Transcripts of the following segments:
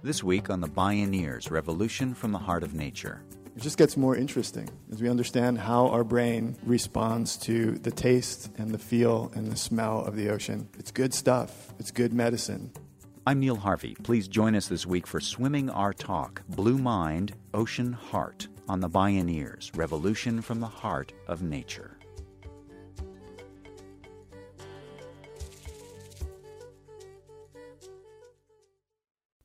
This week on the Bioneers Revolution from the Heart of Nature. It just gets more interesting as we understand how our brain responds to the taste and the feel and the smell of the ocean. It's good stuff, it's good medicine. I'm Neil Harvey. Please join us this week for Swimming Our Talk Blue Mind, Ocean Heart on the Bioneers Revolution from the Heart of Nature.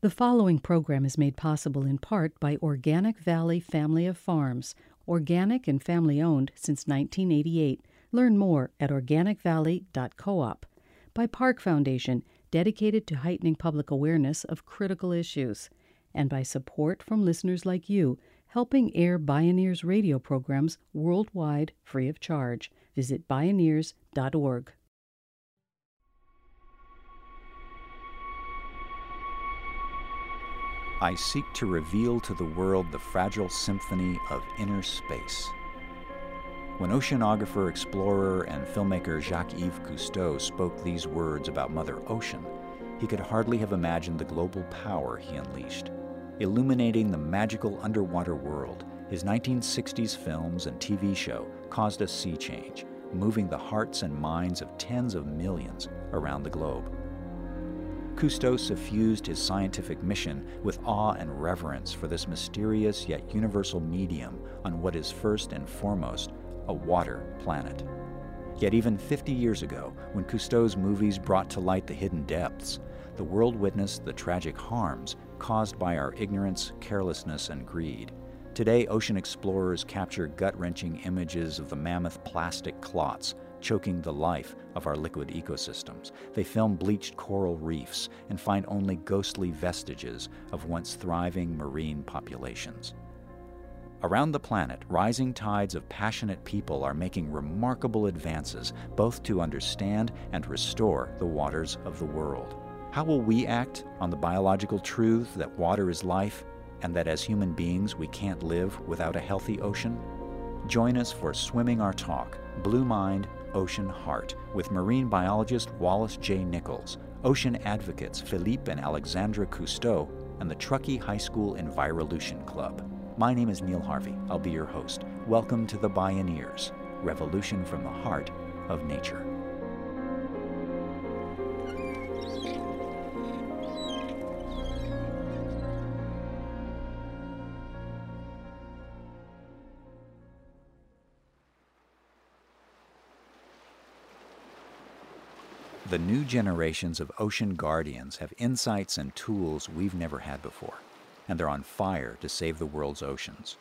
The following program is made possible in part by Organic Valley Family of Farms, organic and family owned since 1988. Learn more at organicvalley.coop. By Park Foundation, dedicated to heightening public awareness of critical issues. And by support from listeners like you, helping air Bioneers radio programs worldwide free of charge. Visit bioneers.org. I seek to reveal to the world the fragile symphony of inner space. When oceanographer, explorer, and filmmaker Jacques Yves Cousteau spoke these words about Mother Ocean, he could hardly have imagined the global power he unleashed. Illuminating the magical underwater world, his 1960s films and TV show caused a sea change, moving the hearts and minds of tens of millions around the globe. Cousteau suffused his scientific mission with awe and reverence for this mysterious yet universal medium on what is first and foremost a water planet. Yet, even 50 years ago, when Cousteau's movies brought to light the hidden depths, the world witnessed the tragic harms caused by our ignorance, carelessness, and greed. Today, ocean explorers capture gut wrenching images of the mammoth plastic clots choking the life of our liquid ecosystems. They film bleached coral reefs and find only ghostly vestiges of once thriving marine populations. Around the planet, rising tides of passionate people are making remarkable advances both to understand and restore the waters of the world. How will we act on the biological truth that water is life and that as human beings we can't live without a healthy ocean? Join us for Swimming Our Talk Blue Mind, Ocean Heart with marine biologist Wallace J. Nichols, ocean advocates Philippe and Alexandra Cousteau, and the Truckee High School Envirolution Club. My name is Neil Harvey. I'll be your host. Welcome to the Bioneers, Revolution from the Heart of Nature. The new generations of ocean guardians have insights and tools we've never had before, and they're on fire to save the world's oceans.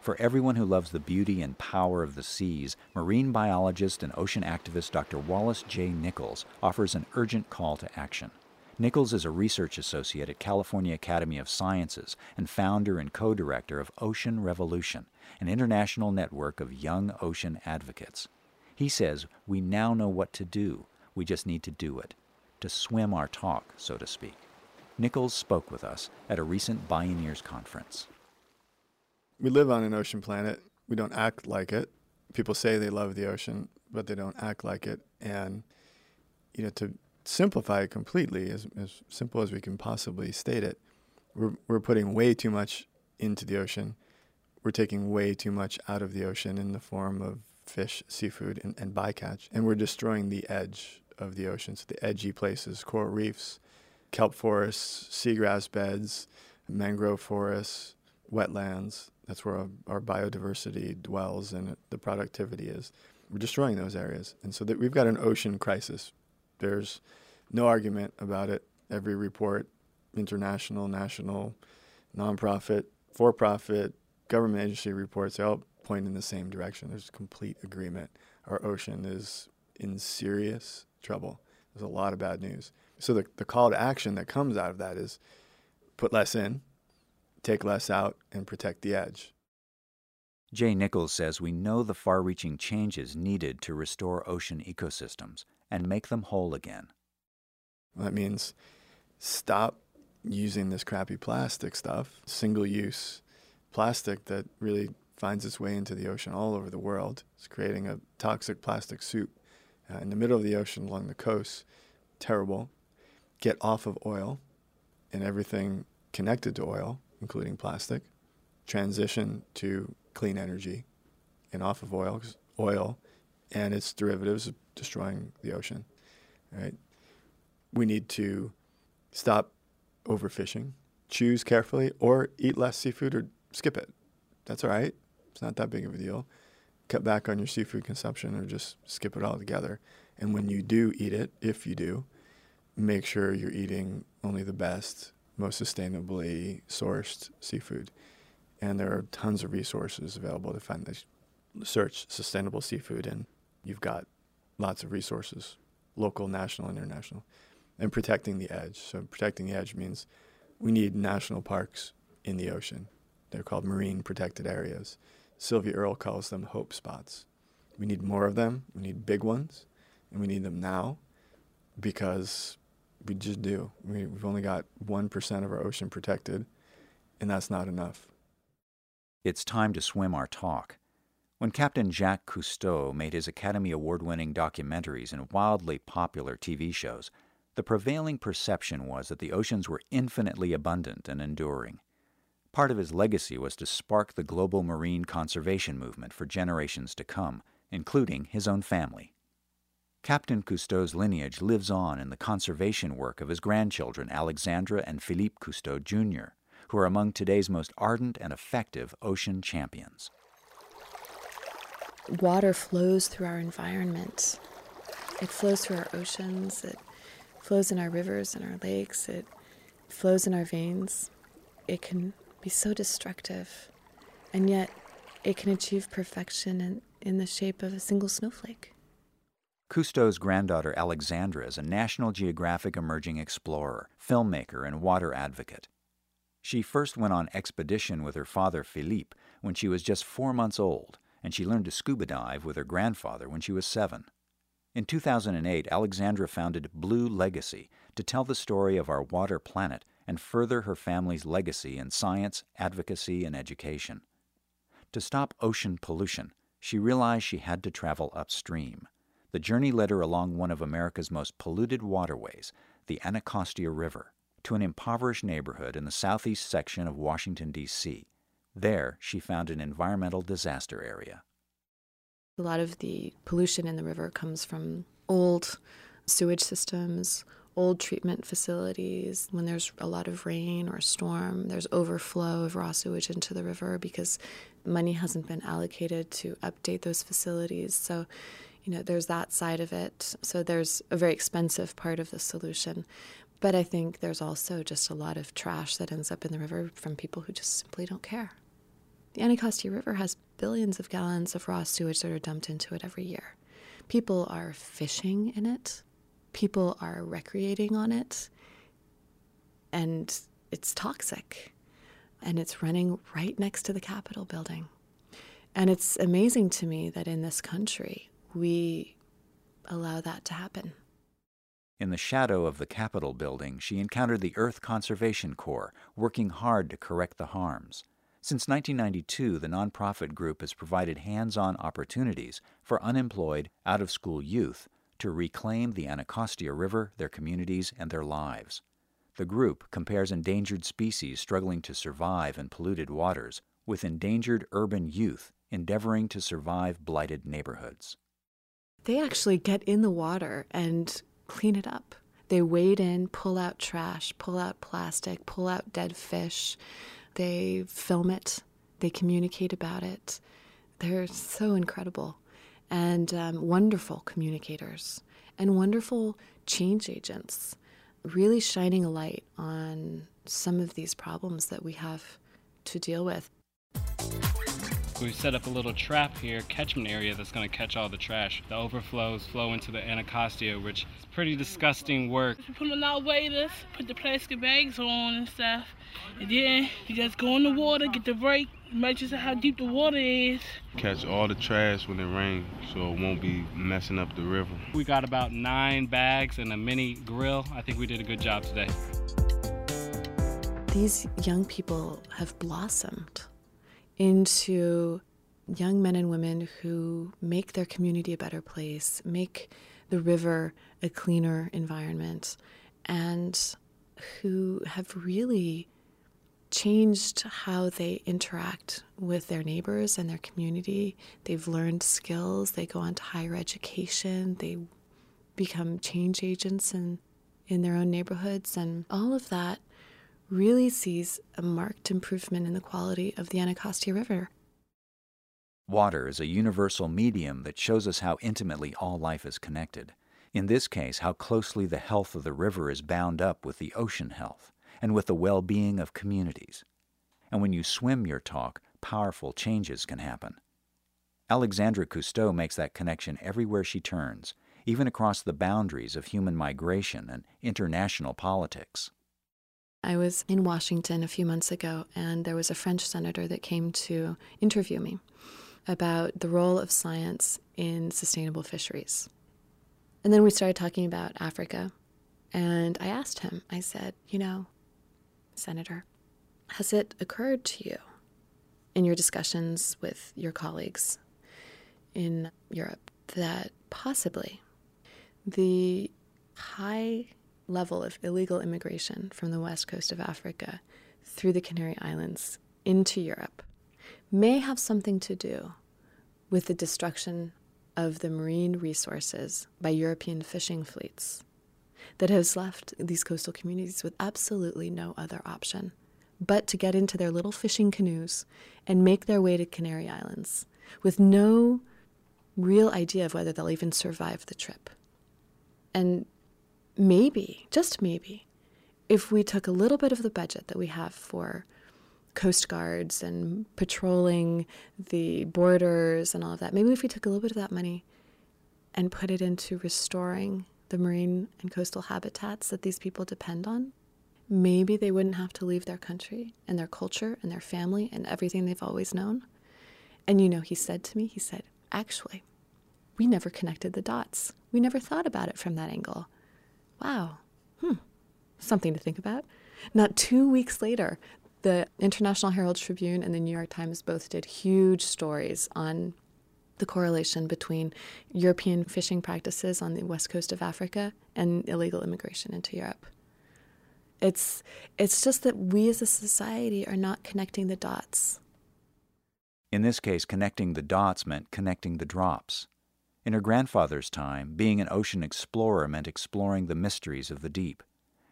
For everyone who loves the beauty and power of the seas, marine biologist and ocean activist Dr. Wallace J. Nichols offers an urgent call to action. Nichols is a research associate at California Academy of Sciences and founder and co director of Ocean Revolution, an international network of young ocean advocates. He says we now know what to do we just need to do it, to swim our talk, so to speak. Nichols spoke with us at a recent Bioneers conference. We live on an ocean planet. We don't act like it. People say they love the ocean, but they don't act like it. And, you know, to simplify it completely, as, as simple as we can possibly state it, we're, we're putting way too much into the ocean. We're taking way too much out of the ocean in the form of fish, seafood, and, and bycatch. And we're destroying the edge of the oceans, the edgy places, coral reefs, kelp forests, seagrass beds, mangrove forests, wetlands. That's where our, our biodiversity dwells and the productivity is. We're destroying those areas. And so that we've got an ocean crisis. There's no argument about it. Every report, international, national, nonprofit, for profit, government agency reports, they all point in the same direction. There's complete agreement. Our ocean is in serious trouble. There's a lot of bad news. So the, the call to action that comes out of that is put less in, take less out, and protect the edge. Jay Nichols says we know the far reaching changes needed to restore ocean ecosystems and make them whole again. That means stop using this crappy plastic stuff, single use plastic that really finds its way into the ocean all over the world. It's creating a toxic plastic soup uh, in the middle of the ocean along the coast. Terrible. Get off of oil, and everything connected to oil, including plastic, transition to clean energy and off of oil, oil and its derivatives destroying the ocean. Right? We need to stop overfishing, choose carefully, or eat less seafood or skip it. That's all right. It's not that big of a deal. Cut back on your seafood consumption or just skip it altogether. And when you do eat it, if you do, make sure you're eating only the best, most sustainably sourced seafood. And there are tons of resources available to find this. Search sustainable seafood, and you've got lots of resources local, national, international. And protecting the edge. So, protecting the edge means we need national parks in the ocean. They're called marine protected areas. Sylvia Earle calls them hope spots. We need more of them. We need big ones, and we need them now because we just do. We, have only got 1% of our ocean protected, and that's not enough. It's time to swim our talk. When Captain Jacques Cousteau made his Academy Award winning documentaries and wildly popular TV shows, the prevailing perception was that the oceans were infinitely abundant and enduring. Part of his legacy was to spark the global marine conservation movement for generations to come, including his own family. Captain Cousteau's lineage lives on in the conservation work of his grandchildren, Alexandra and Philippe Cousteau Jr., who are among today's most ardent and effective ocean champions. Water flows through our environment. It flows through our oceans, it flows in our rivers and our lakes, it flows in our veins. It can be so destructive, and yet it can achieve perfection in, in the shape of a single snowflake. Cousteau's granddaughter Alexandra is a National Geographic emerging explorer, filmmaker, and water advocate. She first went on expedition with her father Philippe when she was just four months old, and she learned to scuba dive with her grandfather when she was seven. In 2008, Alexandra founded Blue Legacy to tell the story of our water planet and further her family's legacy in science, advocacy, and education. To stop ocean pollution, she realized she had to travel upstream. The journey led her along one of America's most polluted waterways, the Anacostia River, to an impoverished neighborhood in the southeast section of Washington, D.C. There, she found an environmental disaster area. A lot of the pollution in the river comes from old sewage systems, old treatment facilities. When there's a lot of rain or storm, there's overflow of raw sewage into the river because money hasn't been allocated to update those facilities. So, you know, there's that side of it. So there's a very expensive part of the solution. But I think there's also just a lot of trash that ends up in the river from people who just simply don't care. The Anacostia River has billions of gallons of raw sewage that are dumped into it every year. People are fishing in it, people are recreating on it, and it's toxic. And it's running right next to the Capitol building. And it's amazing to me that in this country, we allow that to happen. In the shadow of the Capitol building, she encountered the Earth Conservation Corps, working hard to correct the harms. Since 1992, the nonprofit group has provided hands on opportunities for unemployed, out of school youth to reclaim the Anacostia River, their communities, and their lives. The group compares endangered species struggling to survive in polluted waters with endangered urban youth endeavoring to survive blighted neighborhoods. They actually get in the water and clean it up. They wade in, pull out trash, pull out plastic, pull out dead fish. They film it, they communicate about it. They're so incredible and um, wonderful communicators and wonderful change agents, really shining a light on some of these problems that we have to deal with. We set up a little trap here, catchment area that's going to catch all the trash. The overflows flow into the Anacostia, which is pretty disgusting work. We put on our waders, put the plastic bags on and stuff, and then you just go in the water, get the brake, measure how deep the water is. Catch all the trash when it rains so it won't be messing up the river. We got about nine bags and a mini grill. I think we did a good job today. These young people have blossomed into young men and women who make their community a better place, make the river a cleaner environment, and who have really changed how they interact with their neighbors and their community. They've learned skills, they go on to higher education, they become change agents in, in their own neighborhoods, and all of that really sees a marked improvement in the quality of the Anacostia River. Water is a universal medium that shows us how intimately all life is connected. In this case, how closely the health of the river is bound up with the ocean health and with the well being of communities. And when you swim your talk, powerful changes can happen. Alexandra Cousteau makes that connection everywhere she turns, even across the boundaries of human migration and international politics. I was in Washington a few months ago, and there was a French senator that came to interview me about the role of science in sustainable fisheries. And then we started talking about Africa. And I asked him, I said, you know, Senator, has it occurred to you in your discussions with your colleagues in Europe that possibly the high level of illegal immigration from the west coast of Africa through the Canary Islands into Europe may have something to do with the destruction of the marine resources by European fishing fleets that has left these coastal communities with absolutely no other option but to get into their little fishing canoes and make their way to Canary Islands with no real idea of whether they'll even survive the trip. And maybe, just maybe, if we took a little bit of the budget that we have for coast guards and patrolling the borders and all of that, maybe if we took a little bit of that money and put it into restoring the marine and coastal habitats that these people depend on, maybe they wouldn't have to leave their country and their culture and their family and everything they've always known. And you know, he said to me, he said, actually, we never connected the dots. We never thought about it from that angle. Wow. Hmm. Something to think about. Not two weeks later, the International Herald Tribune and the New York Times both did huge stories on the correlation between European fishing practices on the west coast of Africa and illegal immigration into Europe. It's, it's just that we as a society are not connecting the dots. In this case, connecting the dots meant connecting the drops. In her grandfather's time, being an ocean explorer meant exploring the mysteries of the deep.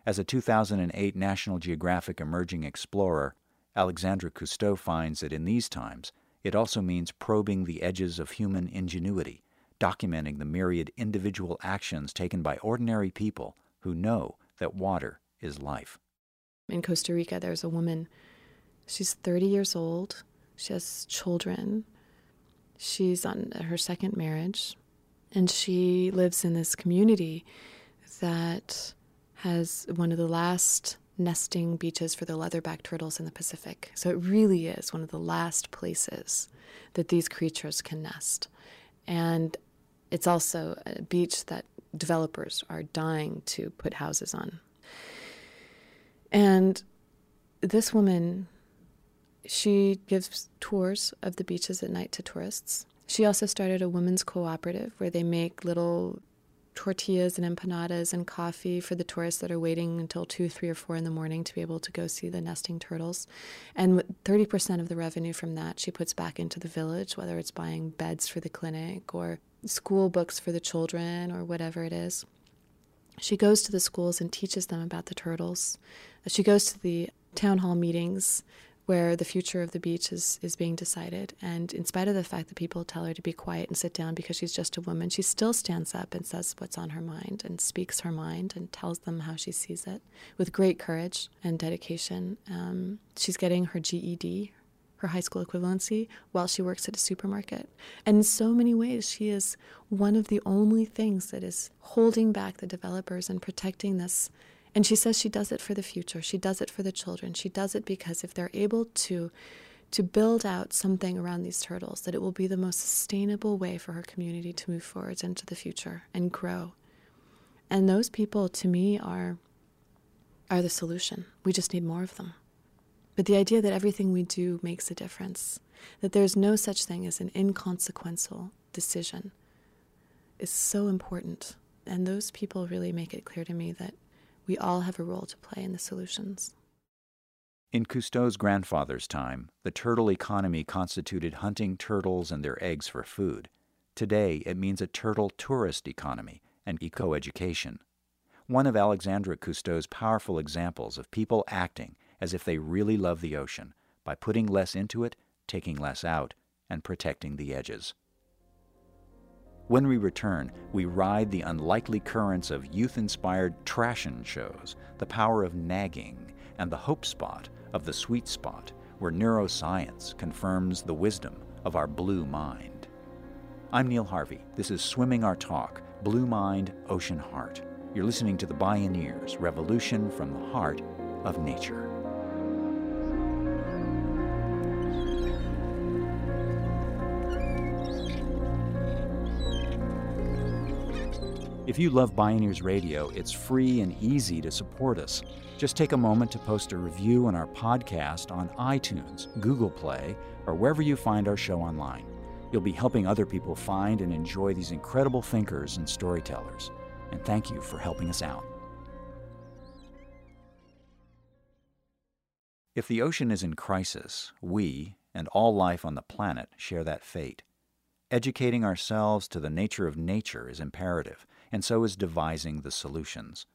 As a 2008 National Geographic Emerging Explorer, Alexandra Cousteau finds that in these times, it also means probing the edges of human ingenuity, documenting the myriad individual actions taken by ordinary people who know that water is life. In Costa Rica, there's a woman. She's 30 years old. She has children. She's on her second marriage. And she lives in this community that has one of the last nesting beaches for the leatherback turtles in the Pacific. So it really is one of the last places that these creatures can nest. And it's also a beach that developers are dying to put houses on. And this woman, she gives tours of the beaches at night to tourists. She also started a women's cooperative where they make little tortillas and empanadas and coffee for the tourists that are waiting until 2, 3, or 4 in the morning to be able to go see the nesting turtles. And 30% of the revenue from that she puts back into the village, whether it's buying beds for the clinic or school books for the children or whatever it is. She goes to the schools and teaches them about the turtles. She goes to the town hall meetings where the future of the beach is, is being decided. And in spite of the fact that people tell her to be quiet and sit down because she's just a woman, she still stands up and says what's on her mind and speaks her mind and tells them how she sees it with great courage and dedication. Um, she's getting her GED, her high school equivalency, while she works at a supermarket. And in so many ways, she is one of the only things that is holding back the developers and protecting this and she says she does it for the future. She does it for the children. She does it because if they're able to to build out something around these turtles, that it will be the most sustainable way for her community to move forwards into the future and grow. And those people to me are are the solution. We just need more of them. But the idea that everything we do makes a difference, that there's no such thing as an inconsequential decision, is so important. And those people really make it clear to me that we all have a role to play in the solutions. In Cousteau's grandfather's time, the turtle economy constituted hunting turtles and their eggs for food. Today, it means a turtle tourist economy and eco education. One of Alexandra Cousteau's powerful examples of people acting as if they really love the ocean by putting less into it, taking less out, and protecting the edges. When we return, we ride the unlikely currents of youth inspired trashion shows, the power of nagging, and the hope spot of the sweet spot where neuroscience confirms the wisdom of our blue mind. I'm Neil Harvey. This is Swimming Our Talk Blue Mind, Ocean Heart. You're listening to the Bioneers Revolution from the Heart of Nature. If you love Bioneers Radio, it's free and easy to support us. Just take a moment to post a review on our podcast on iTunes, Google Play, or wherever you find our show online. You'll be helping other people find and enjoy these incredible thinkers and storytellers. And thank you for helping us out. If the ocean is in crisis, we, and all life on the planet, share that fate. Educating ourselves to the nature of nature is imperative and so is devising the solutions.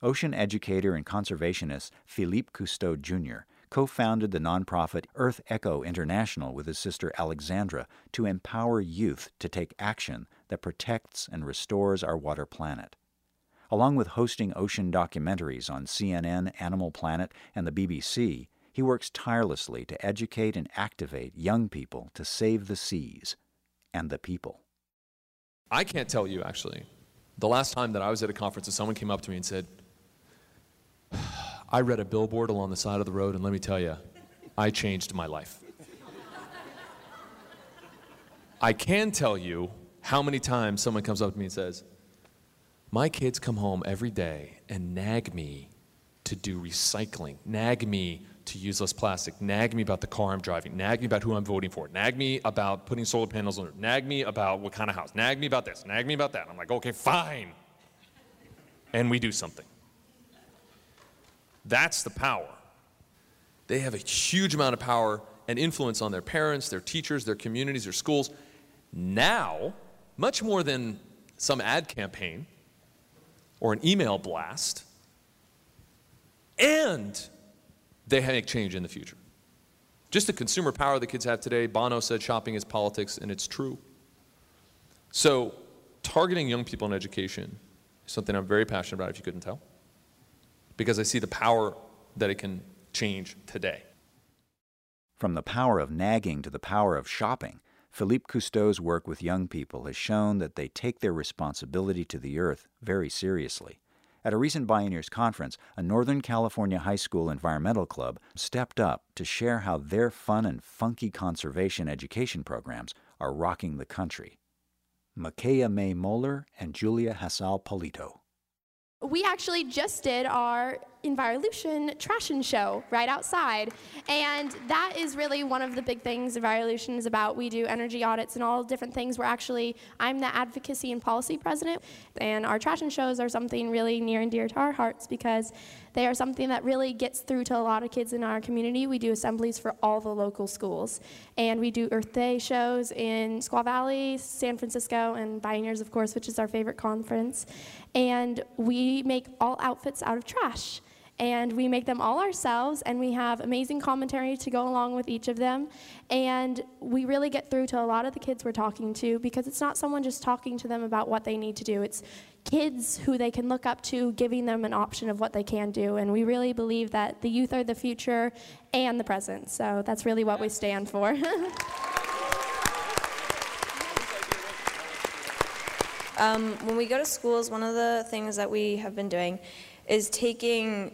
Ocean educator and conservationist Philippe Cousteau Jr. co founded the nonprofit Earth Echo International with his sister Alexandra to empower youth to take action that protects and restores our water planet. Along with hosting ocean documentaries on CNN, Animal Planet, and the BBC, he works tirelessly to educate and activate young people to save the seas and the people. I can't tell you, actually, the last time that I was at a conference and someone came up to me and said, I read a billboard along the side of the road, and let me tell you, I changed my life. I can tell you how many times someone comes up to me and says, My kids come home every day and nag me to do recycling, nag me to use less plastic, nag me about the car I'm driving, nag me about who I'm voting for, nag me about putting solar panels on nag me about what kind of house, nag me about this, nag me about that. I'm like, okay, fine. And we do something. That's the power. They have a huge amount of power and influence on their parents, their teachers, their communities, their schools. Now, much more than some ad campaign or an email blast, and they make change in the future. Just the consumer power the kids have today, Bono said shopping is politics, and it's true. So, targeting young people in education is something I'm very passionate about, if you couldn't tell, because I see the power that it can change today. From the power of nagging to the power of shopping, Philippe Cousteau's work with young people has shown that they take their responsibility to the earth very seriously. At a recent Bioneers conference, a Northern California high school environmental club stepped up to share how their fun and funky conservation education programs are rocking the country. Makaya May Moeller and Julia Hassal Polito. We actually just did our Envirolution and show right outside. And that is really one of the big things Envirolution is about. We do energy audits and all different things. We're actually, I'm the advocacy and policy president, and our trash and shows are something really near and dear to our hearts because they are something that really gets through to a lot of kids in our community. We do assemblies for all the local schools. And we do Earth Day shows in Squaw Valley, San Francisco, and Bioneers, of course, which is our favorite conference. And we make all outfits out of trash and we make them all ourselves and we have amazing commentary to go along with each of them. And we really get through to a lot of the kids we're talking to because it's not someone just talking to them about what they need to do. It's kids who they can look up to giving them an option of what they can do. And we really believe that the youth are the future and the present. So that's really what we stand for. Um, when we go to schools one of the things that we have been doing is taking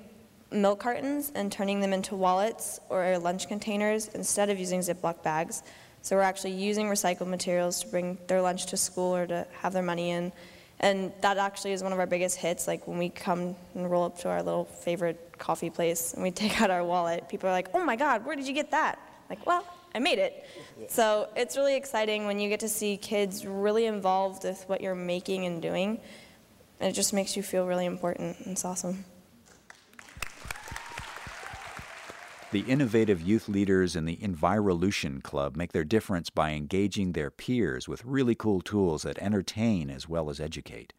milk cartons and turning them into wallets or lunch containers instead of using Ziploc bags. So we're actually using recycled materials to bring their lunch to school or to have their money in. And that actually is one of our biggest hits. Like when we come and roll up to our little favorite coffee place and we take out our wallet, people are like, oh my God, where did you get that? Like, well, I made it. So it's really exciting when you get to see kids really involved with what you're making and doing. And it just makes you feel really important. And it's awesome. The innovative youth leaders in the Envirolution Club make their difference by engaging their peers with really cool tools that entertain as well as educate.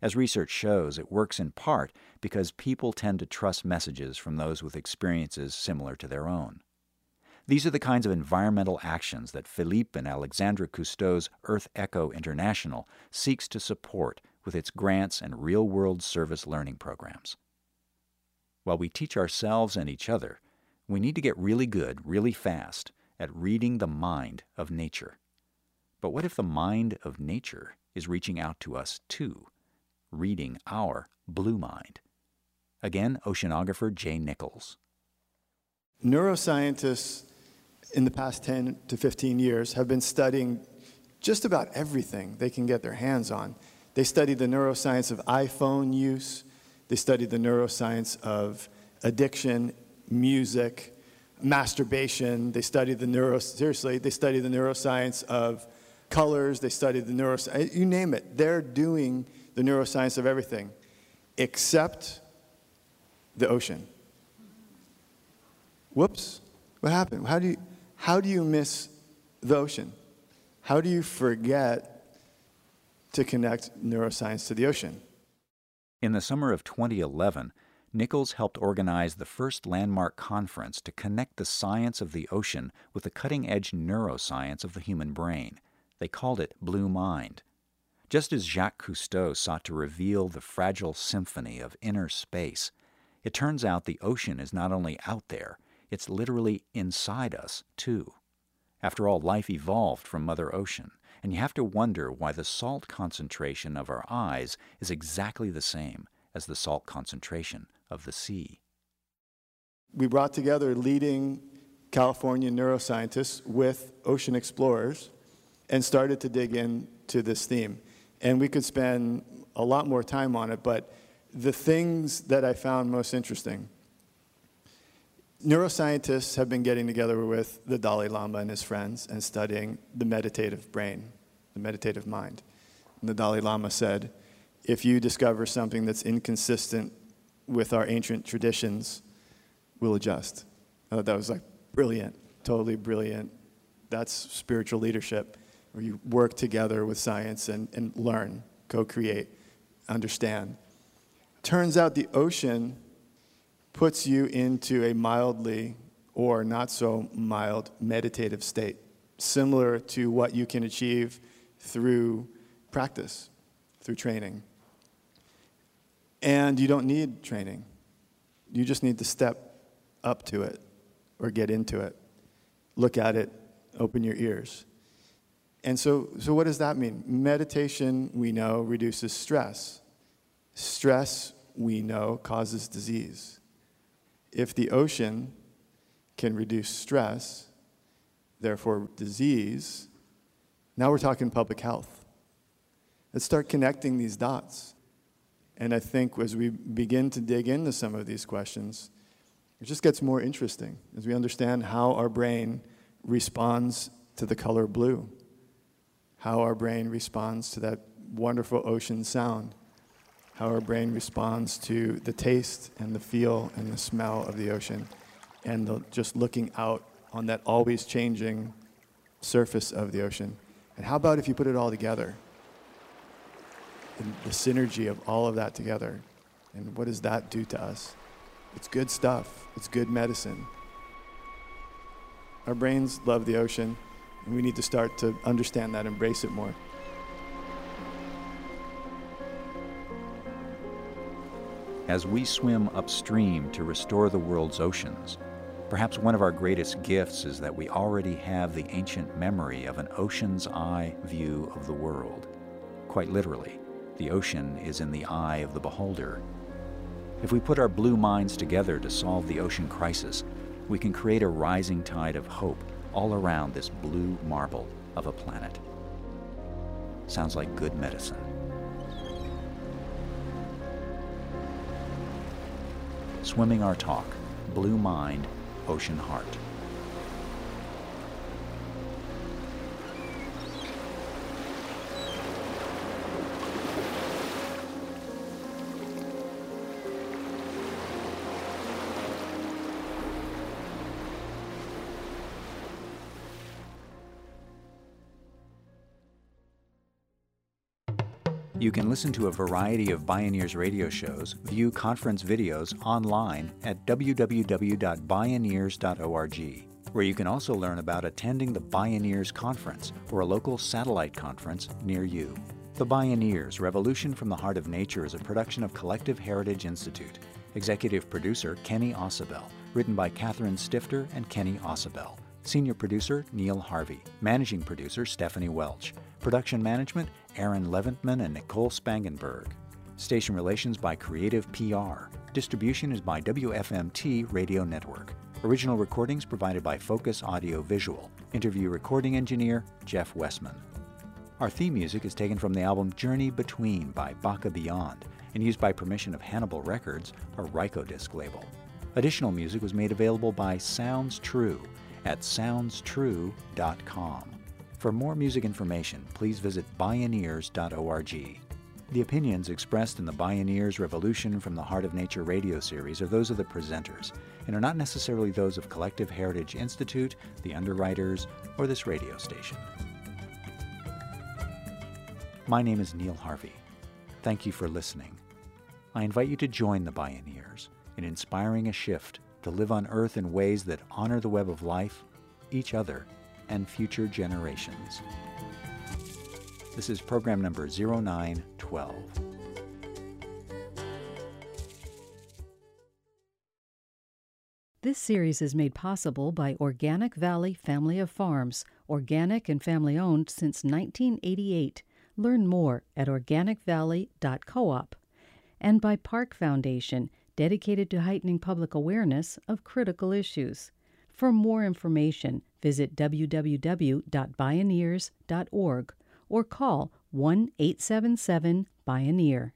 As research shows, it works in part because people tend to trust messages from those with experiences similar to their own. These are the kinds of environmental actions that Philippe and Alexandra Cousteau's Earth Echo International seeks to support with its grants and real world service learning programs. While we teach ourselves and each other, we need to get really good, really fast, at reading the mind of nature. But what if the mind of nature is reaching out to us too, reading our blue mind? Again, oceanographer Jay Nichols. Neuroscientists in the past 10 to 15 years have been studying just about everything they can get their hands on. They study the neuroscience of iPhone use, they study the neuroscience of addiction music, masturbation. They study the neuro, seriously, they study the neuroscience of colors. They study the neuroscience, you name it. They're doing the neuroscience of everything except the ocean. Whoops, what happened? How do you, how do you miss the ocean? How do you forget to connect neuroscience to the ocean? In the summer of 2011, Nichols helped organize the first landmark conference to connect the science of the ocean with the cutting edge neuroscience of the human brain. They called it Blue Mind. Just as Jacques Cousteau sought to reveal the fragile symphony of inner space, it turns out the ocean is not only out there, it's literally inside us, too. After all, life evolved from Mother Ocean, and you have to wonder why the salt concentration of our eyes is exactly the same as the salt concentration of the sea. We brought together leading California neuroscientists with ocean explorers and started to dig into this theme. And we could spend a lot more time on it, but the things that I found most interesting neuroscientists have been getting together with the Dalai Lama and his friends and studying the meditative brain, the meditative mind. And the Dalai Lama said, if you discover something that's inconsistent with our ancient traditions, we'll adjust. I thought that was like brilliant, totally brilliant. That's spiritual leadership, where you work together with science and, and learn, co create, understand. Turns out the ocean puts you into a mildly or not so mild meditative state, similar to what you can achieve through practice, through training. And you don't need training. You just need to step up to it or get into it. Look at it, open your ears. And so, so what does that mean? Meditation, we know, reduces stress. Stress, we know, causes disease. If the ocean can reduce stress, therefore disease, now we're talking public health. Let's start connecting these dots. And I think as we begin to dig into some of these questions, it just gets more interesting as we understand how our brain responds to the color blue, how our brain responds to that wonderful ocean sound, how our brain responds to the taste and the feel and the smell of the ocean, and the, just looking out on that always changing surface of the ocean. And how about if you put it all together? The, the synergy of all of that together. And what does that do to us? It's good stuff, it's good medicine. Our brains love the ocean, and we need to start to understand that, embrace it more. As we swim upstream to restore the world's oceans, perhaps one of our greatest gifts is that we already have the ancient memory of an ocean's eye view of the world. Quite literally, the ocean is in the eye of the beholder. If we put our blue minds together to solve the ocean crisis, we can create a rising tide of hope all around this blue marble of a planet. Sounds like good medicine. Swimming Our Talk, Blue Mind, Ocean Heart. You can listen to a variety of Bioneers radio shows, view conference videos online at www.bioneers.org, where you can also learn about attending the Bioneers Conference or a local satellite conference near you. The Bioneers Revolution from the Heart of Nature is a production of Collective Heritage Institute. Executive producer Kenny Ausubel, written by Catherine Stifter and Kenny Ausubel. Senior producer Neil Harvey. Managing producer Stephanie Welch. Production management Aaron Leventman and Nicole Spangenberg. Station relations by Creative PR. Distribution is by WFMT Radio Network. Original recordings provided by Focus Audio Visual. Interview recording engineer Jeff Westman. Our theme music is taken from the album Journey Between by Baka Beyond and used by permission of Hannibal Records, a Rykodisc label. Additional music was made available by Sounds True at soundstrue.com. For more music information, please visit bioneers.org. The opinions expressed in the Bioneers Revolution from the Heart of Nature radio series are those of the presenters and are not necessarily those of Collective Heritage Institute, the underwriters, or this radio station. My name is Neil Harvey. Thank you for listening. I invite you to join the Bioneers in inspiring a shift to live on Earth in ways that honor the web of life, each other, and future generations. This is program number 0912. This series is made possible by Organic Valley Family of Farms, organic and family owned since 1988. Learn more at organicvalley.coop. And by Park Foundation, dedicated to heightening public awareness of critical issues. For more information, visit www.bioneers.org or call 1 877 Bioneer.